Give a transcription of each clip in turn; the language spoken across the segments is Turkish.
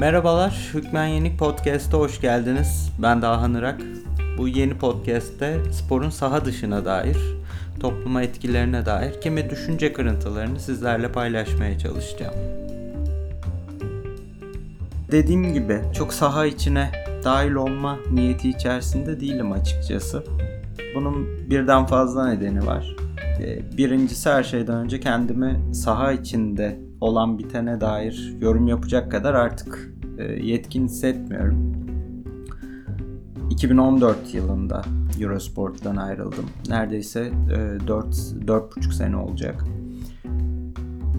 Merhabalar, Hükmen Yenik Podcast'a hoş geldiniz. Ben Dahan Irak. Bu yeni podcast'te sporun saha dışına dair, topluma etkilerine dair kimi düşünce kırıntılarını sizlerle paylaşmaya çalışacağım. Dediğim gibi çok saha içine dahil olma niyeti içerisinde değilim açıkçası. Bunun birden fazla nedeni var. Ee, birincisi her şeyden önce kendimi saha içinde olan bitene dair yorum yapacak kadar artık e, yetkin hissetmiyorum. 2014 yılında Eurosport'tan ayrıldım. Neredeyse 4 e, 4,5 sene olacak.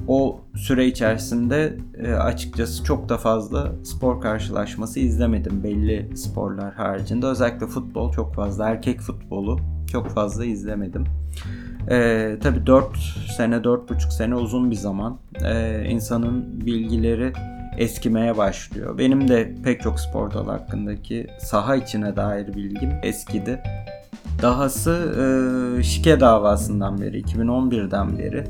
O süre içerisinde e, açıkçası çok da fazla spor karşılaşması izlemedim belli sporlar haricinde. Özellikle futbol çok fazla, erkek futbolu çok fazla izlemedim. Ee, tabii 4 sene, 4,5 sene uzun bir zaman. Ee, insanın bilgileri eskimeye başlıyor. Benim de pek çok spor dalı hakkındaki saha içine dair bilgim eskidi. Dahası e, şike davasından beri, 2011'den beri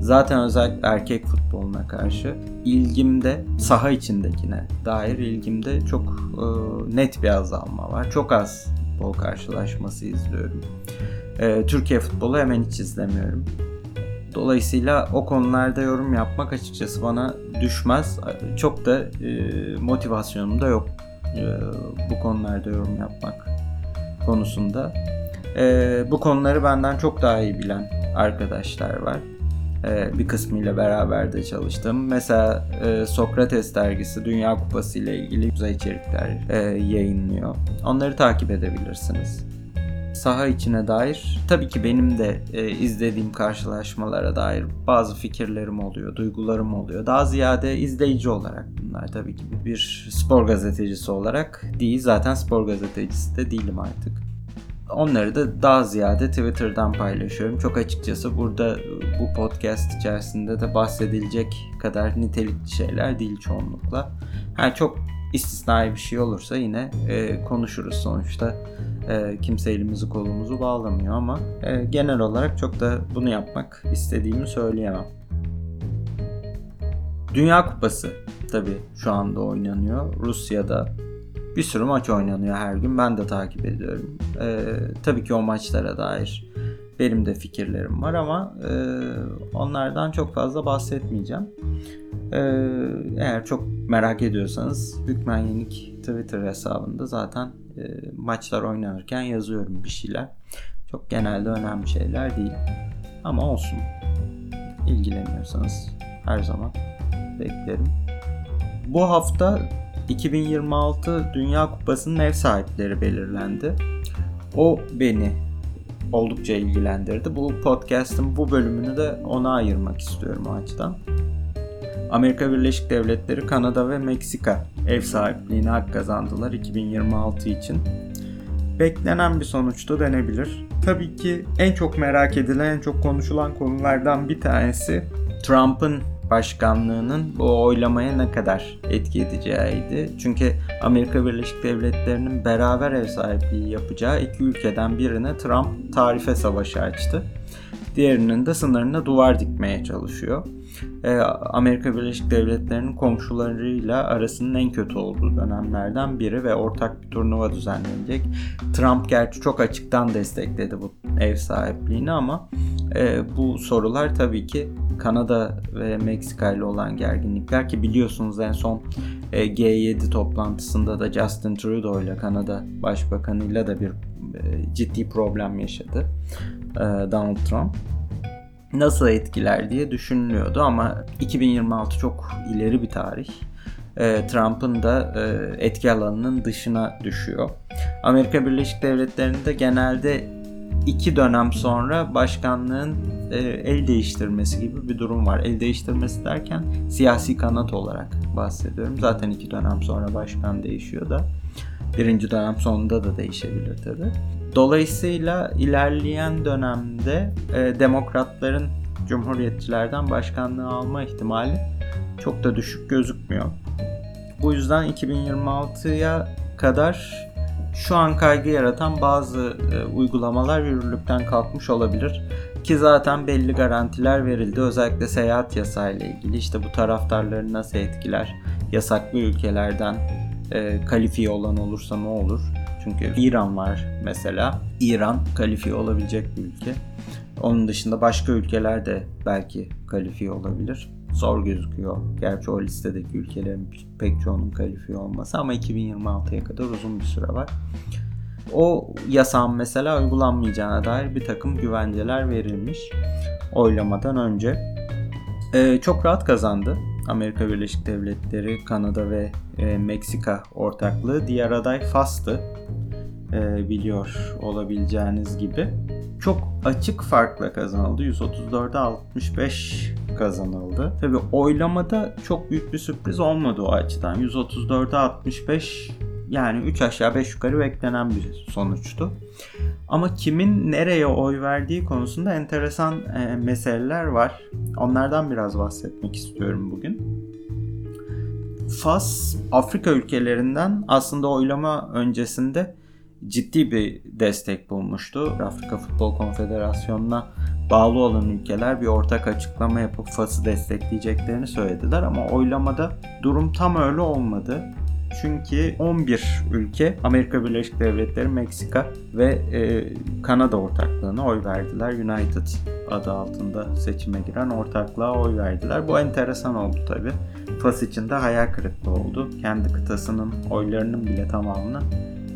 zaten özellikle erkek futboluna karşı ilgimde saha içindekine dair ilgimde çok e, net bir azalma var. Çok az futbol karşılaşması izliyorum. E, Türkiye futbolu hemen hiç izlemiyorum. Dolayısıyla o konularda yorum yapmak açıkçası bana düşmez. Çok da e, motivasyonum da yok e, bu konularda yorum yapmak konusunda. E, bu konuları benden çok daha iyi bilen arkadaşlar var. E, bir kısmıyla beraber de çalıştım. Mesela e, Sokrates dergisi Dünya Kupası ile ilgili güzel içerikler e, yayınlıyor. Onları takip edebilirsiniz saha içine dair tabii ki benim de e, izlediğim karşılaşmalara dair bazı fikirlerim oluyor, duygularım oluyor. Daha ziyade izleyici olarak bunlar tabii ki bir spor gazetecisi olarak değil. Zaten spor gazetecisi de değilim artık. Onları da daha ziyade Twitter'dan paylaşıyorum. Çok açıkçası burada bu podcast içerisinde de bahsedilecek kadar nitelikli şeyler değil çoğunlukla. Yani çok istisnai bir şey olursa yine e, konuşuruz sonuçta e, kimse elimizi kolumuzu bağlamıyor ama e, genel olarak çok da bunu yapmak istediğimi söyleyemem. Dünya Kupası tabi şu anda oynanıyor. Rusya'da bir sürü maç oynanıyor her gün. Ben de takip ediyorum. E, tabii ki o maçlara dair benim de fikirlerim var ama e, onlardan çok fazla bahsetmeyeceğim. E, eğer çok merak ediyorsanız Hükmen Yenik Twitter hesabında zaten e, maçlar oynanırken yazıyorum bir şeyler. Çok genelde önemli şeyler değil. Ama olsun. İlgileniyorsanız her zaman beklerim. Bu hafta 2026 Dünya Kupası'nın ev sahipleri belirlendi. O beni oldukça ilgilendirdi. Bu podcast'ın bu bölümünü de ona ayırmak istiyorum o açıdan. Amerika Birleşik Devletleri, Kanada ve Meksika ev sahipliğine hak kazandılar 2026 için. Beklenen bir sonuçtu denebilir. Tabii ki en çok merak edilen, en çok konuşulan konulardan bir tanesi Trump'ın başkanlığının bu oylamaya ne kadar etki edeceğiydi. Çünkü Amerika Birleşik Devletleri'nin beraber ev sahipliği yapacağı iki ülkeden birine Trump tarife savaşı açtı. Diğerinin de sınırına duvar dikmeye çalışıyor. Ee, Amerika Birleşik Devletleri'nin komşularıyla arasının en kötü olduğu dönemlerden biri ve ortak bir turnuva düzenlenecek. Trump gerçi çok açıktan destekledi bu ev sahipliğini ama e, bu sorular tabii ki Kanada ve Meksika ile olan gerginlikler ki biliyorsunuz en son e, G7 toplantısında da Justin Trudeau ile Kanada Başbakanıyla da bir e, ciddi problem yaşadı e, Donald Trump nasıl etkiler diye düşünülüyordu ama 2026 çok ileri bir tarih. E, Trump'ın da e, etki alanının dışına düşüyor. Amerika Birleşik Devletleri'nde genelde iki dönem sonra başkanlığın e, el değiştirmesi gibi bir durum var. El değiştirmesi derken siyasi kanat olarak bahsediyorum. Zaten iki dönem sonra başkan değişiyor da. Birinci dönem sonunda da değişebilir tabi. Dolayısıyla ilerleyen dönemde e, demokratların cumhuriyetçilerden başkanlığı alma ihtimali çok da düşük gözükmüyor. Bu yüzden 2026'ya kadar şu an kaygı yaratan bazı e, uygulamalar yürürlükten kalkmış olabilir. Ki zaten belli garantiler verildi. Özellikle seyahat yasağı ile ilgili işte bu taraftarları nasıl etkiler yasaklı ülkelerden e, kalifiye olan olursa ne olur? Çünkü İran var mesela. İran kalifiye olabilecek bir ülke. Onun dışında başka ülkeler de belki kalifiye olabilir. Zor gözüküyor. Gerçi o listedeki ülkelerin pek çoğunun kalifiye olması ama 2026'ya kadar uzun bir süre var. O yasağın mesela uygulanmayacağına dair bir takım güvenceler verilmiş oylamadan önce. Ee, çok rahat kazandı. Amerika Birleşik Devletleri, Kanada ve e, Meksika ortaklığı. Diğer aday Fas'tı. E, biliyor olabileceğiniz gibi. Çok açık farkla kazanıldı. 134'e 65 kazanıldı. Tabi oylamada çok büyük bir sürpriz olmadı o açıdan. 134'e 65 yani 3 aşağı 5 yukarı beklenen bir sonuçtu. Ama kimin nereye oy verdiği konusunda enteresan e, meseleler var. Onlardan biraz bahsetmek istiyorum bugün. Fas Afrika ülkelerinden aslında oylama öncesinde ciddi bir destek bulmuştu. Afrika Futbol Konfederasyonu'na bağlı olan ülkeler bir ortak açıklama yapıp Fas'ı destekleyeceklerini söylediler ama oylamada durum tam öyle olmadı. Çünkü 11 ülke Amerika Birleşik Devletleri, Meksika ve e, Kanada ortaklığına oy verdiler. United adı altında seçime giren ortaklığa oy verdiler. Bu enteresan oldu tabi. Fas için de hayal kırıklığı oldu. Kendi kıtasının oylarının bile tamamını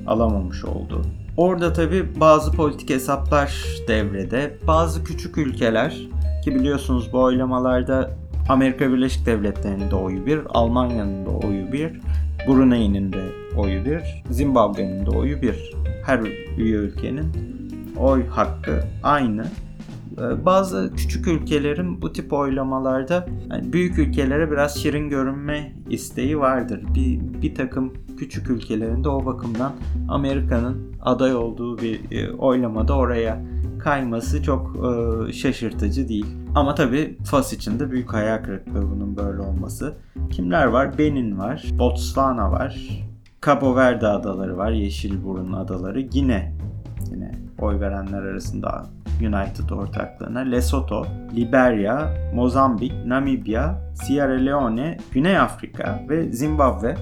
alamamış oldu. Orada tabi bazı politik hesaplar devrede. Bazı küçük ülkeler ki biliyorsunuz bu oylamalarda Amerika Birleşik Devletleri'nin de oyu bir, Almanya'nın da oyu bir, Brunei'nin de oyu bir, Zimbabwe'nin de oyu bir. Her üye ülkenin oy hakkı aynı. Ee, bazı küçük ülkelerin bu tip oylamalarda yani büyük ülkelere biraz şirin görünme isteği vardır. Bir, bir takım küçük ülkelerinde o bakımdan Amerika'nın aday olduğu bir e, oylamada oraya kayması çok e, şaşırtıcı değil. Ama tabii Fas için de büyük hayal kırıklığı bunun böyle olması. Kimler var? Benin var, Botswana var, Cabo Verde adaları var, Yeşilburun adaları, Gine yine oy verenler arasında United ortaklığına, Lesotho, Liberya, Mozambik, Namibya, Sierra Leone, Güney Afrika ve Zimbabwe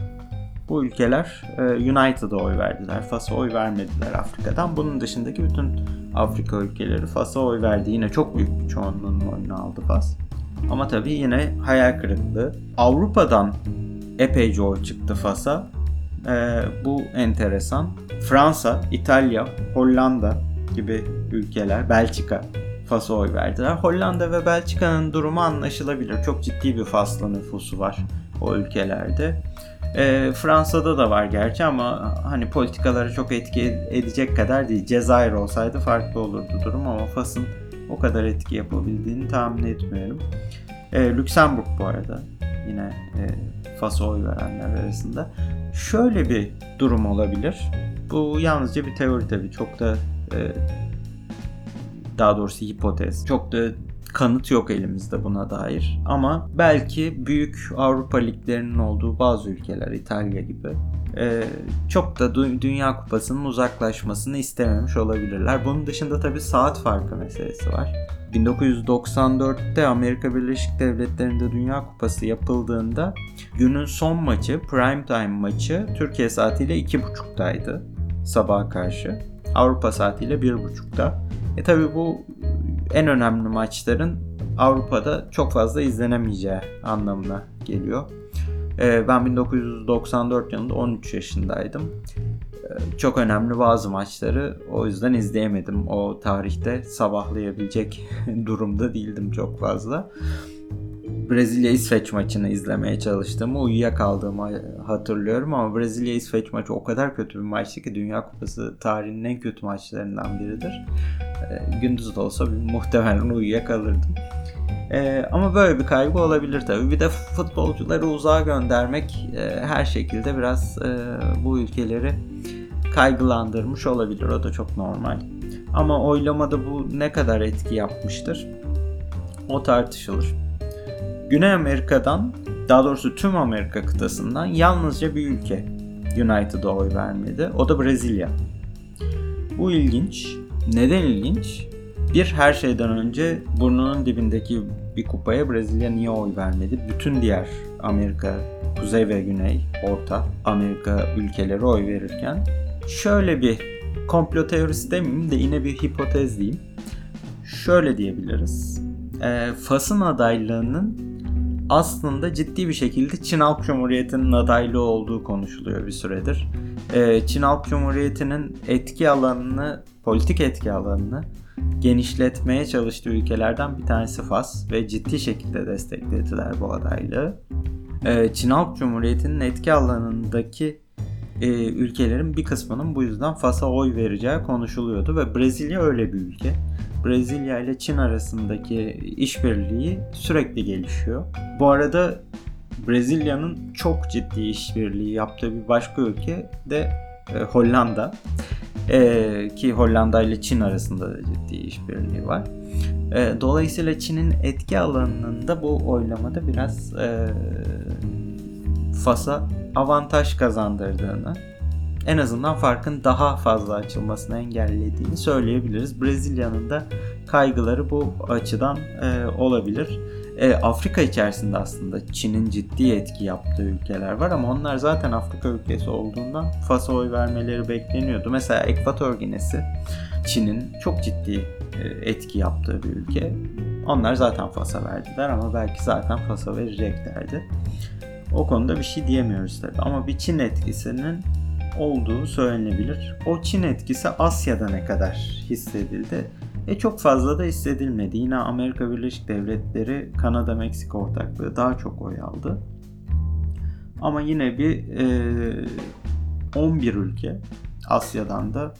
bu ülkeler e, United'a oy verdiler. Fas'a oy vermediler Afrika'dan. Bunun dışındaki bütün Afrika ülkeleri Fas'a oy verdi. Yine çok büyük bir çoğunluğun oyunu aldı Fas. Ama tabii yine hayal kırıklığı. Avrupa'dan epeyce oy çıktı Fas'a. Ee, bu enteresan. Fransa, İtalya, Hollanda gibi ülkeler, Belçika Fas'a oy verdiler. Hollanda ve Belçika'nın durumu anlaşılabilir. Çok ciddi bir Faslı nüfusu var o ülkelerde. E, Fransa'da da var gerçi ama hani politikaları çok etki edecek kadar değil. Cezayir olsaydı farklı olurdu durum ama Fas'ın o kadar etki yapabildiğini tahmin etmiyorum. E, Lüksemburg bu arada yine e, Fas'a oy verenler arasında. Şöyle bir durum olabilir. Bu yalnızca bir teori tabii. Çok da e, daha doğrusu hipotez. Çok da kanıt yok elimizde buna dair. Ama belki büyük Avrupa liglerinin olduğu bazı ülkeler, İtalya gibi e, çok da Dünya Kupası'nın uzaklaşmasını istememiş olabilirler. Bunun dışında tabii saat farkı meselesi var. 1994'te Amerika Birleşik Devletleri'nde Dünya Kupası yapıldığında günün son maçı, prime time maçı Türkiye saatiyle 2.30'daydı sabaha karşı. Avrupa saatiyle 1.30'da. E tabi bu en önemli maçların Avrupa'da çok fazla izlenemeyeceği anlamına geliyor. Ee, ben 1994 yılında 13 yaşındaydım. Ee, çok önemli bazı maçları o yüzden izleyemedim. O tarihte sabahlayabilecek durumda değildim çok fazla. Brezilya-İsveç maçını izlemeye çalıştığımı, uyuyakaldığımı hatırlıyorum ama Brezilya-İsveç maçı o kadar kötü bir maçtı ki Dünya Kupası tarihinin en kötü maçlarından biridir. E, gündüz de olsa muhtemelen uyuyakalırdım. E, ama böyle bir kaygı olabilir tabii. Bir de futbolcuları uzağa göndermek e, her şekilde biraz e, bu ülkeleri kaygılandırmış olabilir. O da çok normal. Ama oylamada bu ne kadar etki yapmıştır? O tartışılır. Güney Amerika'dan, daha doğrusu tüm Amerika kıtasından yalnızca bir ülke United'a oy vermedi. O da Brezilya. Bu ilginç. Neden ilginç? Bir her şeyden önce burnunun dibindeki bir kupaya Brezilya niye oy vermedi? Bütün diğer Amerika Kuzey ve Güney, Orta Amerika ülkeleri oy verirken şöyle bir komplo teorisi demeyeyim de yine bir hipotez diyeyim. Şöyle diyebiliriz. E, Fas'ın adaylığının aslında ciddi bir şekilde Çin Halk Cumhuriyeti'nin adaylığı olduğu konuşuluyor bir süredir. E, Çin Halk Cumhuriyeti'nin etki alanını, politik etki alanını genişletmeye çalıştığı ülkelerden bir tanesi Fas ve ciddi şekilde desteklediler bu adaylığı. Ee, Çin Halk Cumhuriyeti'nin etki alanındaki e, ülkelerin bir kısmının bu yüzden Fas'a oy vereceği konuşuluyordu ve Brezilya öyle bir ülke. Brezilya ile Çin arasındaki işbirliği sürekli gelişiyor. Bu arada Brezilya'nın çok ciddi işbirliği yaptığı bir başka ülke de e, Hollanda. E, ki Hollanda ile Çin arasında da ciddi işbirliği var. E, dolayısıyla Çin'in etki alanında bu oylamada biraz e, Fas'a avantaj kazandırdığını, en azından farkın daha fazla açılmasını engellediğini söyleyebiliriz. Brezilya'nın da kaygıları bu açıdan e, olabilir. E, Afrika içerisinde aslında Çin'in ciddi etki yaptığı ülkeler var ama onlar zaten Afrika ülkesi olduğundan Fas'a oy vermeleri bekleniyordu. Mesela Ekvator Ginesi Çin'in çok ciddi e, etki yaptığı bir ülke. Onlar zaten Fas'a verdiler ama belki zaten Fas'a vereceklerdi. O konuda bir şey diyemiyoruz tabii. Ama bir Çin etkisinin olduğu söylenebilir. O Çin etkisi Asya'da ne kadar hissedildi? E çok fazla da hissedilmedi. Yine Amerika Birleşik Devletleri, Kanada, Meksika ortaklığı daha çok oy aldı. Ama yine bir e, 11 ülke Asya'dan da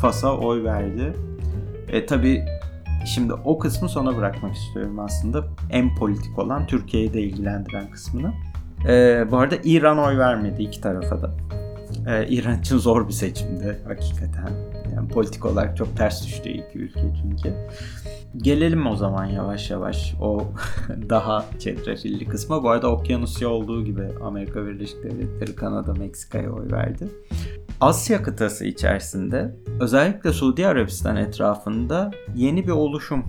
Fas'a oy verdi. E tabi şimdi o kısmı sona bırakmak istiyorum aslında. En politik olan Türkiye'yi de ilgilendiren kısmını. E, bu arada İran oy vermedi iki tarafa da. E, İran için zor bir seçimdi hakikaten. Yani politik olarak çok ters düştü iki ülke çünkü. Gelelim o zaman yavaş yavaş o daha çetrefilli kısma. Bu arada Okyanusya olduğu gibi Amerika Birleşik Devletleri, Kanada, Meksika'ya oy verdi. Asya kıtası içerisinde özellikle Suudi Arabistan etrafında yeni bir oluşum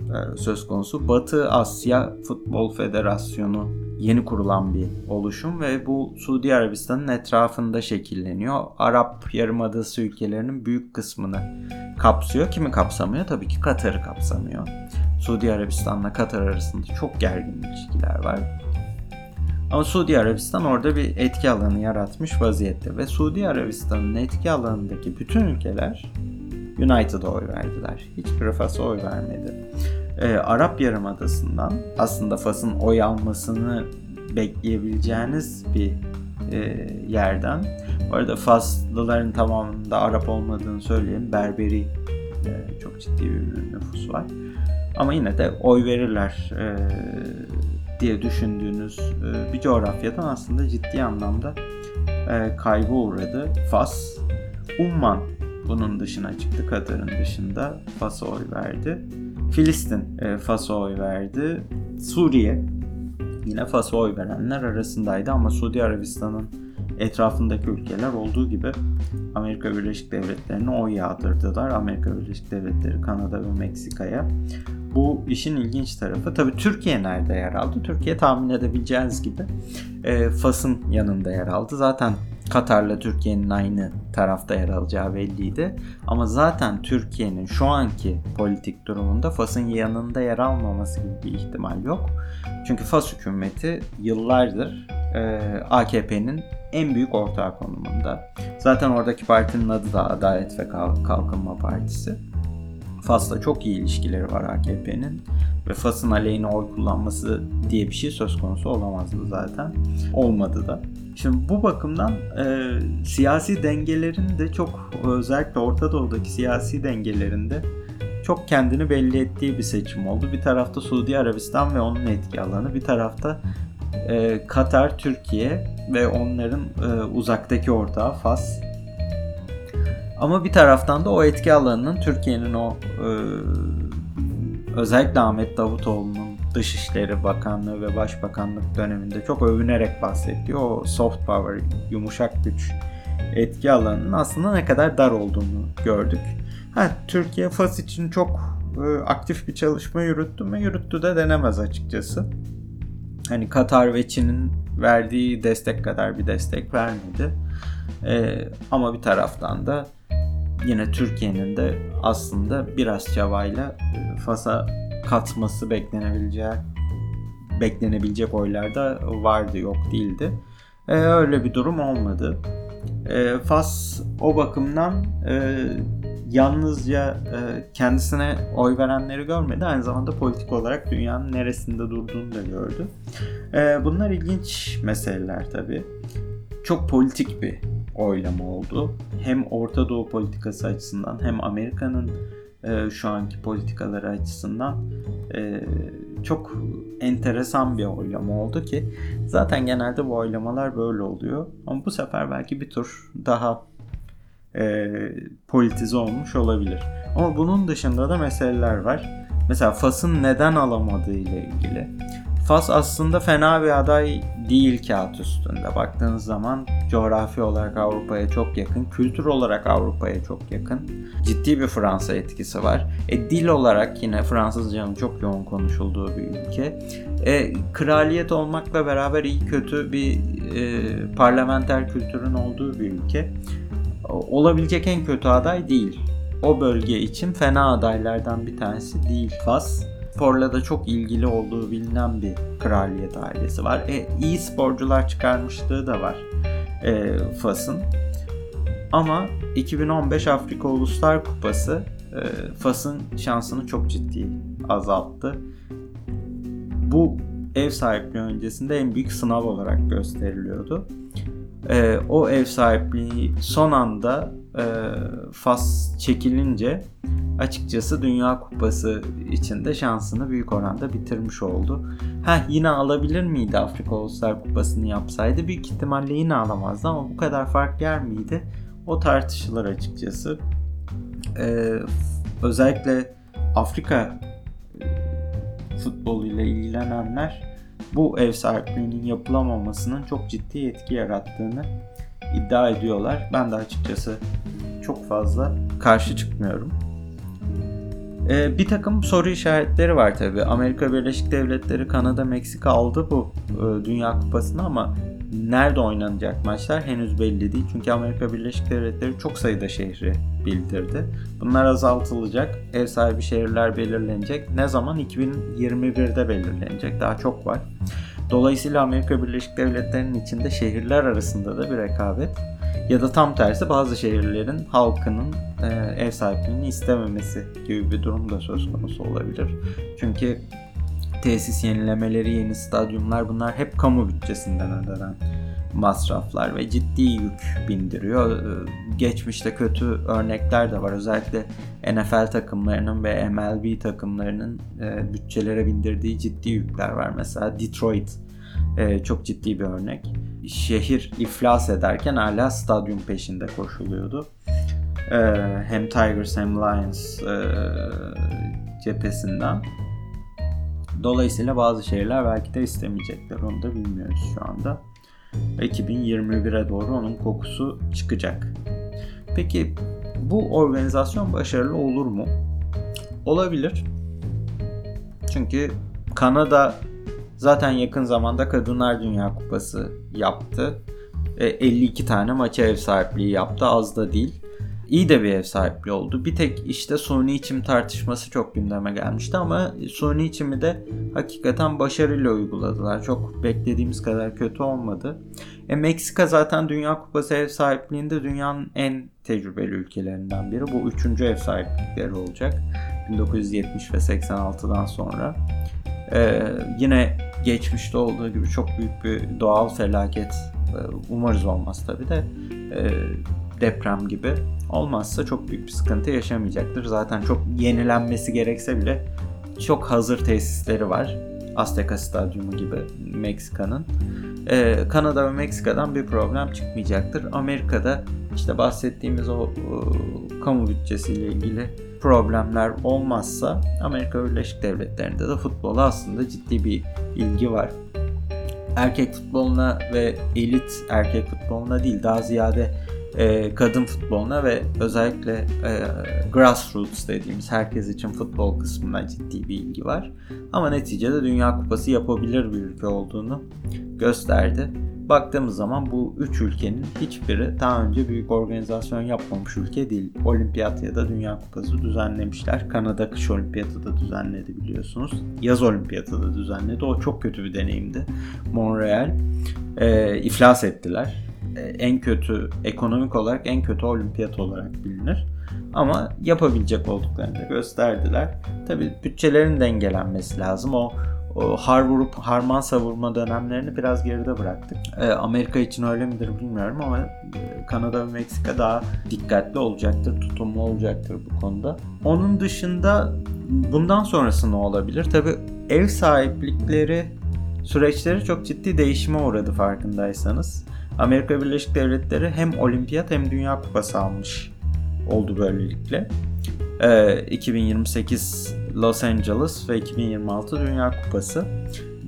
e, söz konusu. Batı Asya Futbol Federasyonu yeni kurulan bir oluşum ve bu Suudi Arabistan'ın etrafında şekilleniyor. Arap Yarımadası ülkelerinin büyük kısmını kapsıyor. Kimi kapsamıyor? Tabii ki Katar'ı kapsamıyor. Suudi Arabistan'la Katar arasında çok gergin ilişkiler var. Ama Suudi Arabistan orada bir etki alanı yaratmış vaziyette ve Suudi Arabistan'ın etki alanındaki bütün ülkeler United'a oy verdiler. Hiçbiri Fas'a oy vermedi. Ee, Arap Yarımadası'ndan aslında Fas'ın oy almasını bekleyebileceğiniz bir e, yerden. Bu arada Faslıların tamamında Arap olmadığını söyleyeyim. Berberi e, çok ciddi bir nüfus var. Ama yine de oy verirler e, diye düşündüğünüz e, bir coğrafyadan aslında ciddi anlamda e, kaybı uğradı. Fas, Umman bunun dışına çıktı. Katar'ın dışında Fas'a oy verdi. Filistin e, Fas'a oy verdi. Suriye yine Fas'a oy verenler arasındaydı ama Suudi Arabistan'ın etrafındaki ülkeler olduğu gibi Amerika Birleşik Devletleri'ne oy yağdırdılar. Amerika Birleşik Devletleri, Kanada ve Meksika'ya. Bu işin ilginç tarafı. Tabii Türkiye nerede yer aldı? Türkiye tahmin edebileceğiniz gibi e, Fas'ın yanında yer aldı. Zaten Katar'la Türkiye'nin aynı tarafta yer alacağı belliydi. Ama zaten Türkiye'nin şu anki politik durumunda Fas'ın yanında yer almaması gibi bir ihtimal yok. Çünkü Fas hükümeti yıllardır e, AKP'nin en büyük ortağı konumunda. Zaten oradaki partinin adı da Adalet ve Kalkınma Partisi. Fas'la çok iyi ilişkileri var AKP'nin ve Fas'ın aleyhine oy kullanması diye bir şey söz konusu olamazdı zaten. Olmadı da. Şimdi bu bakımdan e, siyasi dengelerin de çok özellikle Orta Doğu'daki siyasi dengelerinde çok kendini belli ettiği bir seçim oldu. Bir tarafta Suudi Arabistan ve onun etki alanı, bir tarafta e, Katar, Türkiye ve onların e, uzaktaki ortağı Fas. Ama bir taraftan da o etki alanının Türkiye'nin o e, özellikle Ahmet Davutoğlu'nun Dışişleri Bakanlığı ve Başbakanlık döneminde çok övünerek bahsettiği o soft power, yumuşak güç etki alanının aslında ne kadar dar olduğunu gördük. Ha, Türkiye Fas için çok e, aktif bir çalışma yürüttü mü? Yürüttü de denemez açıkçası. Hani Katar ve Çin'in verdiği destek kadar bir destek vermedi. E, ama bir taraftan da yine Türkiye'nin de aslında biraz çabayla e, Fas'a katması beklenebileceği beklenebilecek oylarda vardı yok değildi. E, öyle bir durum olmadı. E, Fas o bakımdan e, yalnızca e, kendisine oy verenleri görmedi aynı zamanda politik olarak dünyanın neresinde durduğunu da gördü. E, bunlar ilginç meseleler tabii. Çok politik bir oylama oldu. Hem Orta Doğu politikası açısından hem Amerika'nın e, şu anki politikaları açısından e, çok enteresan bir oylama oldu ki zaten genelde bu oylamalar böyle oluyor. Ama bu sefer belki bir tur daha e, politize olmuş olabilir. Ama bunun dışında da meseleler var. Mesela Fas'ın neden alamadığı ile ilgili. Fas aslında fena bir aday değil kağıt üstünde. Baktığınız zaman coğrafi olarak Avrupa'ya çok yakın, kültür olarak Avrupa'ya çok yakın. Ciddi bir Fransa etkisi var. E, dil olarak yine Fransızcanın çok yoğun konuşulduğu bir ülke. E, kraliyet olmakla beraber iyi kötü bir e, parlamenter kültürün olduğu bir ülke. Olabilecek en kötü aday değil. O bölge için fena adaylardan bir tanesi değil Fas sporla da çok ilgili olduğu bilinen bir kraliyet ailesi var. E, iyi sporcular çıkarmışlığı da var e, Fas'ın. Ama 2015 Afrika Uluslar Kupası e, Fas'ın şansını çok ciddi azalttı. Bu ev sahipliği öncesinde en büyük sınav olarak gösteriliyordu. E, o ev sahipliği son anda e, Fas çekilince açıkçası Dünya Kupası içinde şansını büyük oranda bitirmiş oldu. Ha yine alabilir miydi Afrika Uluslar Kupası'nı yapsaydı? Büyük ihtimalle yine alamazdı ama bu kadar fark yer miydi? O tartışılır açıkçası. Ee, özellikle Afrika e, futboluyla ilgilenenler bu ev sahipliğinin yapılamamasının çok ciddi etki yarattığını iddia ediyorlar. Ben de açıkçası çok fazla karşı çıkmıyorum. Ee, bir takım soru işaretleri var tabi. Amerika Birleşik Devletleri, Kanada, Meksika aldı bu e, Dünya Kupası'nı ama nerede oynanacak maçlar henüz belli değil. Çünkü Amerika Birleşik Devletleri çok sayıda şehri bildirdi. Bunlar azaltılacak. Ev sahibi şehirler belirlenecek. Ne zaman? 2021'de belirlenecek. Daha çok var. Dolayısıyla Amerika Birleşik Devletleri'nin içinde şehirler arasında da bir rekabet ya da tam tersi bazı şehirlerin halkının e, ev sahipliğini istememesi gibi bir durum da söz konusu olabilir. Çünkü tesis yenilemeleri, yeni stadyumlar bunlar hep kamu bütçesinden ödenen masraflar ve ciddi yük bindiriyor. E, geçmişte kötü örnekler de var. Özellikle NFL takımlarının ve MLB takımlarının e, bütçelere bindirdiği ciddi yükler var. Mesela Detroit e, çok ciddi bir örnek. Şehir iflas ederken hala stadyum peşinde koşuluyordu. E, hem Tigers hem Lions cephesinden. Dolayısıyla bazı şehirler belki de istemeyecekler. Onu da bilmiyoruz şu anda. 2021'e doğru onun kokusu çıkacak. Peki bu organizasyon başarılı olur mu? Olabilir. Çünkü Kanada Zaten yakın zamanda Kadınlar Dünya Kupası yaptı. E, 52 tane maça ev sahipliği yaptı. Az da değil. İyi de bir ev sahipliği oldu. Bir tek işte suni içim tartışması çok gündeme gelmişti ama suni içimi de hakikaten başarıyla uyguladılar. Çok beklediğimiz kadar kötü olmadı. E, Meksika zaten Dünya Kupası ev sahipliğinde dünyanın en tecrübeli ülkelerinden biri. Bu üçüncü ev sahiplikleri olacak. 1970 ve 86'dan sonra. Ee, yine geçmişte olduğu gibi çok büyük bir doğal felaket e, umarız olmaz tabi de e, deprem gibi olmazsa çok büyük bir sıkıntı yaşamayacaktır. Zaten çok yenilenmesi gerekse bile çok hazır tesisleri var. Azteca Stadyumu gibi Meksika'nın. Ee, Kanada ve Meksika'dan bir problem çıkmayacaktır. Amerika'da işte bahsettiğimiz o, o kamu bütçesiyle ilgili problemler olmazsa Amerika Birleşik Devletleri'nde de futbola aslında ciddi bir ilgi var. Erkek futboluna ve elit erkek futboluna değil daha ziyade e, kadın futboluna ve özellikle e, grassroots dediğimiz herkes için futbol kısmına ciddi bir ilgi var. Ama neticede Dünya Kupası yapabilir bir ülke olduğunu gösterdi. Baktığımız zaman bu üç ülkenin hiçbiri daha önce büyük organizasyon yapmamış ülke değil. Olimpiyat ya da Dünya Kupası düzenlemişler. Kanada kış olimpiyatı da düzenledi biliyorsunuz. Yaz olimpiyatı da düzenledi. O çok kötü bir deneyimdi. Montreal e, iflas ettiler. E, en kötü ekonomik olarak en kötü olimpiyat olarak bilinir. Ama yapabilecek olduklarını da gösterdiler. Tabi bütçelerin dengelenmesi lazım. O o har vurup harman savurma dönemlerini biraz geride bıraktık. Ee, Amerika için öyle midir bilmiyorum ama e, Kanada ve Meksika daha dikkatli olacaktır, tutumlu olacaktır bu konuda. Onun dışında bundan sonrası ne olabilir? Tabi ev sahiplikleri süreçleri çok ciddi değişime uğradı farkındaysanız. Amerika Birleşik Devletleri hem olimpiyat hem dünya kupası almış oldu böylelikle. Ee, 2028 Los Angeles ve 2026 Dünya Kupası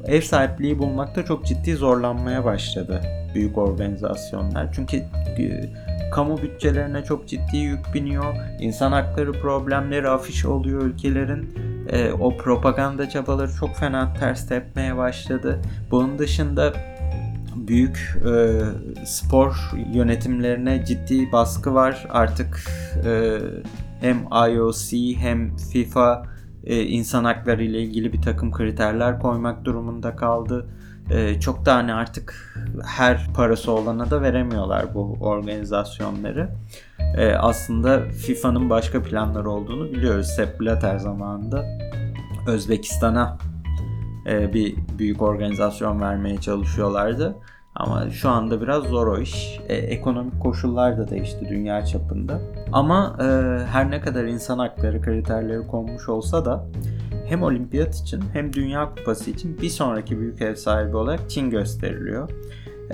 ev sahipliği bulmakta çok ciddi zorlanmaya başladı büyük organizasyonlar. Çünkü e, kamu bütçelerine çok ciddi yük biniyor. İnsan hakları problemleri afiş oluyor ülkelerin. E, o propaganda çabaları çok fena ters tepmeye başladı. Bunun dışında büyük e, spor yönetimlerine ciddi baskı var. Artık e, hem IOC hem FIFA e, insan hakları ile ilgili bir takım kriterler koymak durumunda kaldı. E, çok da hani artık her parası olana da veremiyorlar bu organizasyonları. E, aslında FIFA'nın başka planları olduğunu biliyoruz. Sepp Blatter zamanında Özbekistan'a e, bir büyük organizasyon vermeye çalışıyorlardı. Ama şu anda biraz zor o iş. E, ekonomik koşullar da değişti dünya çapında. Ama e, her ne kadar insan hakları kriterleri konmuş olsa da hem olimpiyat için hem dünya kupası için bir sonraki büyük ev sahibi olarak Çin gösteriliyor.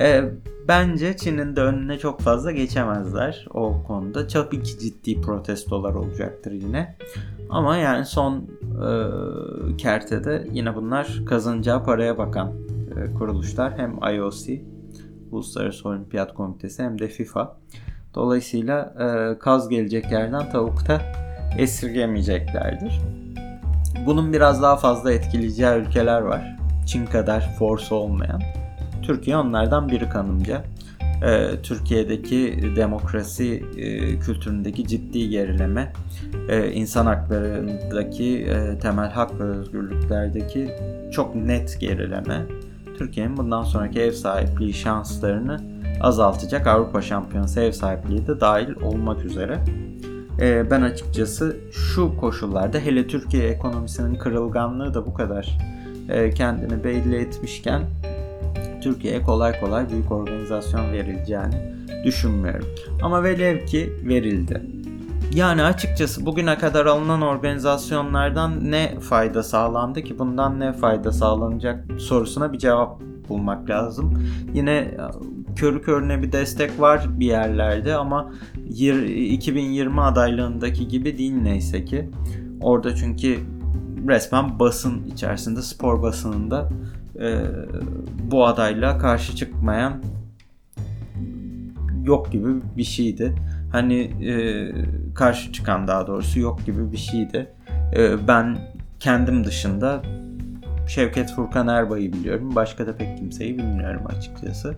E, bence Çin'in de önüne çok fazla geçemezler o konuda. Tabii ki ciddi protestolar olacaktır yine. Ama yani son e, kertede yine bunlar kazanacağı paraya bakan e, kuruluşlar hem IOC Uluslararası Olimpiyat Komitesi hem de FIFA. Dolayısıyla e, kaz gelecek yerden tavukta esirgemeyeceklerdir. Bunun biraz daha fazla etkileyeceği ülkeler var. Çin kadar force olmayan. Türkiye onlardan biri kanımca. Ee, Türkiye'deki demokrasi e, kültüründeki ciddi gerileme, e, insan haklarındaki e, temel hak ve özgürlüklerdeki çok net gerileme, Türkiye'nin bundan sonraki ev sahipliği şanslarını azaltacak Avrupa Şampiyonası ev sahipliği de dahil olmak üzere. Ee, ben açıkçası şu koşullarda hele Türkiye ekonomisinin kırılganlığı da bu kadar kendini belli etmişken Türkiye'ye kolay kolay büyük organizasyon verileceğini düşünmüyorum. Ama velev ki verildi. Yani açıkçası bugüne kadar alınan organizasyonlardan ne fayda sağlandı ki bundan ne fayda sağlanacak sorusuna bir cevap bulmak lazım. Yine e, körü körüne bir destek var bir yerlerde ama 2020 adaylığındaki gibi değil neyse ki. Orada çünkü resmen basın içerisinde spor basınında e, bu adayla karşı çıkmayan yok gibi bir şeydi hani e, karşı çıkan daha doğrusu yok gibi bir şeydi. E, ben kendim dışında Şevket Furkan Erbay'ı biliyorum. Başka da pek kimseyi bilmiyorum açıkçası.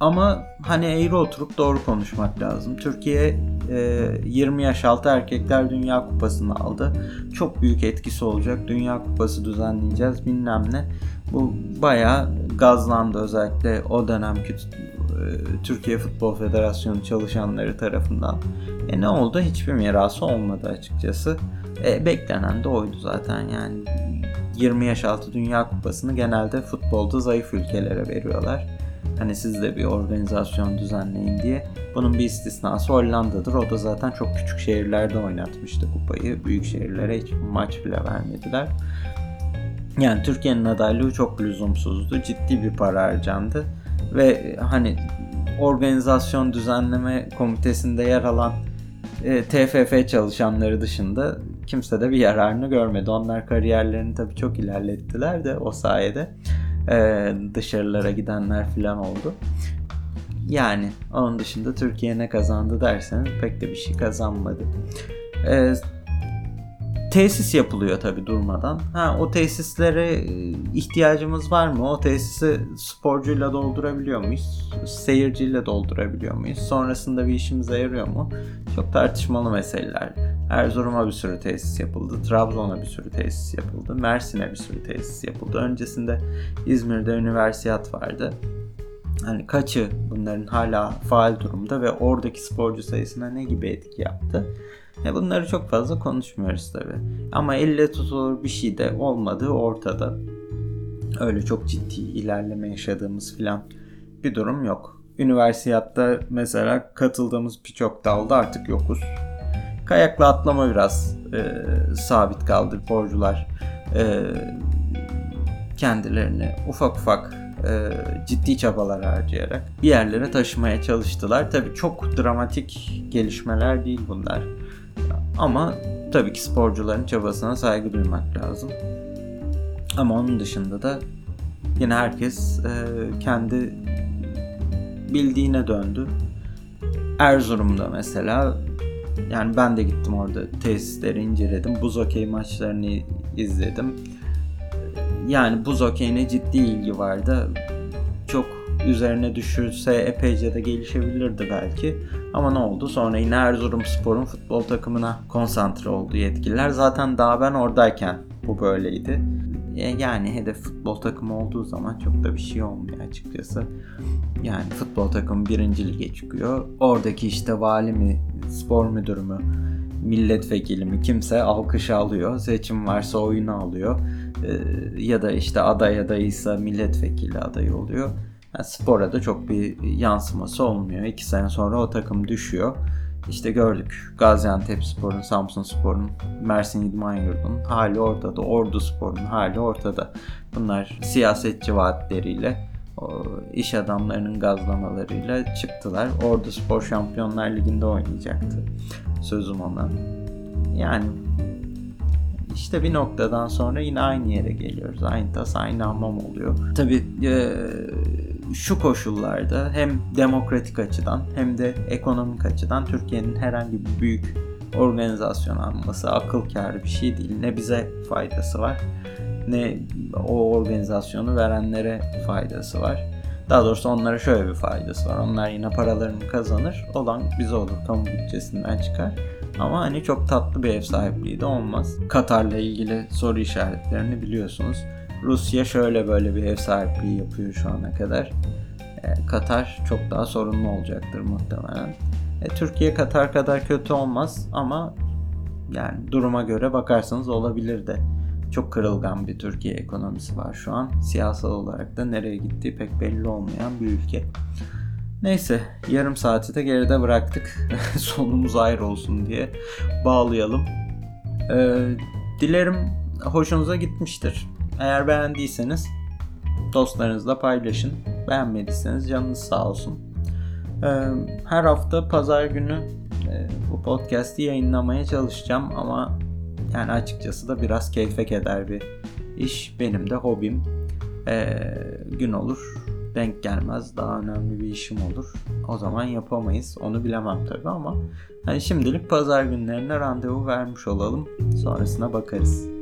Ama hani eğri oturup doğru konuşmak lazım. Türkiye e, 20 yaş altı erkekler Dünya Kupası'nı aldı. Çok büyük etkisi olacak. Dünya Kupası düzenleyeceğiz bilmem ne. Bu bayağı gazlandı özellikle o dönemki e, Türkiye Futbol Federasyonu çalışanları tarafından. E ne oldu? Hiçbir mirası olmadı açıkçası. E, beklenen de oydu zaten yani. 20 yaş altı Dünya Kupası'nı genelde futbolda zayıf ülkelere veriyorlar. Hani siz de bir organizasyon düzenleyin diye. Bunun bir istisnası Hollanda'dır. O da zaten çok küçük şehirlerde oynatmıştı kupayı. Büyük şehirlere hiç maç bile vermediler. Yani Türkiye'nin adaylığı çok lüzumsuzdu. Ciddi bir para harcandı ve hani organizasyon düzenleme komitesinde yer alan e, TFF çalışanları dışında kimse de bir yararını görmedi. Onlar kariyerlerini tabii çok ilerlettiler de o sayede e, dışarılara gidenler falan oldu. yani onun dışında Türkiye ne kazandı derseniz pek de bir şey kazanmadı. Ee, tesis yapılıyor tabi durmadan. Ha o tesislere e, ihtiyacımız var mı? O tesisi sporcuyla doldurabiliyor muyuz? Seyirciyle doldurabiliyor muyuz? Sonrasında bir işimize yarıyor mu? Çok tartışmalı meseleler. Erzurum'a bir sürü tesis yapıldı. Trabzon'a bir sürü tesis yapıldı. Mersin'e bir sürü tesis yapıldı. Öncesinde İzmir'de üniversiyat vardı. Hani kaçı bunların hala faal durumda ve oradaki sporcu sayısına ne gibi etki yaptı? E bunları çok fazla konuşmuyoruz tabi. Ama elle tutulur bir şey de olmadığı ortada. Öyle çok ciddi ilerleme yaşadığımız filan bir durum yok. Üniversiyatta mesela katıldığımız birçok dalda artık yokuz. Kayakla atlama biraz e, sabit kaldı. Sporcular e, kendilerini ufak ufak e, ciddi çabalar harcayarak bir yerlere taşımaya çalıştılar. Tabi çok dramatik gelişmeler değil bunlar. Ama tabii ki sporcuların çabasına saygı duymak lazım. Ama onun dışında da yine herkes e, kendi bildiğine döndü. Erzurum'da mesela yani ben de gittim orada tesisleri inceledim. Buz okey maçlarını izledim. Yani buz okeyine ciddi ilgi vardı. Çok üzerine düşürse epeyce de gelişebilirdi belki. Ama ne oldu? Sonra yine Erzurumspor'un futbol takımına konsantre oldu yetkililer. Zaten daha ben oradayken bu böyleydi. E, yani hedef futbol takımı olduğu zaman çok da bir şey olmuyor açıkçası. Yani futbol takımı birinci lige çıkıyor. Oradaki işte vali mi, spor müdürü mü, milletvekili mi kimse alkış alıyor. Seçim varsa oyunu alıyor. Ee, ya da işte aday adayıysa milletvekili adayı oluyor. Yani spora da çok bir yansıması olmuyor. İki sene sonra o takım düşüyor. İşte gördük Gaziantep Spor'un, Samsun Spor'un, Mersin İdman Yurdu'nun hali ortada. Ordu Spor'un hali ortada. Bunlar siyasetçi vaatleriyle, iş adamlarının gazlamalarıyla çıktılar. Ordu Spor Şampiyonlar Ligi'nde oynayacaktı. Sözüm ona. Yani işte bir noktadan sonra yine aynı yere geliyoruz. Aynı tas aynı hamam oluyor. Tabii e, şu koşullarda hem demokratik açıdan hem de ekonomik açıdan Türkiye'nin herhangi bir büyük organizasyon alması akıl kârı bir şey değil. Ne bize faydası var ne o organizasyonu verenlere faydası var. Daha doğrusu onlara şöyle bir faydası var. Onlar yine paralarını kazanır. Olan bize olur. Kamu bütçesinden çıkar. Ama hani çok tatlı bir ev sahipliği de olmaz. Katar'la ilgili soru işaretlerini biliyorsunuz. Rusya şöyle böyle bir ev sahipliği yapıyor şu ana kadar. E, Katar çok daha sorunlu olacaktır muhtemelen. E, Türkiye Katar kadar kötü olmaz ama yani duruma göre bakarsanız olabilir de. Çok kırılgan bir Türkiye ekonomisi var şu an. Siyasal olarak da nereye gittiği pek belli olmayan bir ülke. Neyse yarım saati de geride bıraktık. Sonumuz ayrı olsun diye bağlayalım. Ee, dilerim hoşunuza gitmiştir. Eğer beğendiyseniz dostlarınızla paylaşın. Beğenmediyseniz canınız sağ olsun. Ee, her hafta pazar günü e, bu podcast'i yayınlamaya çalışacağım ama yani açıkçası da biraz keyfe keder bir iş. Benim de hobim. Ee, gün olur denk gelmez. Daha önemli bir işim olur. O zaman yapamayız. Onu bilemem tabii ama hani şimdilik pazar günlerine randevu vermiş olalım. Sonrasına bakarız.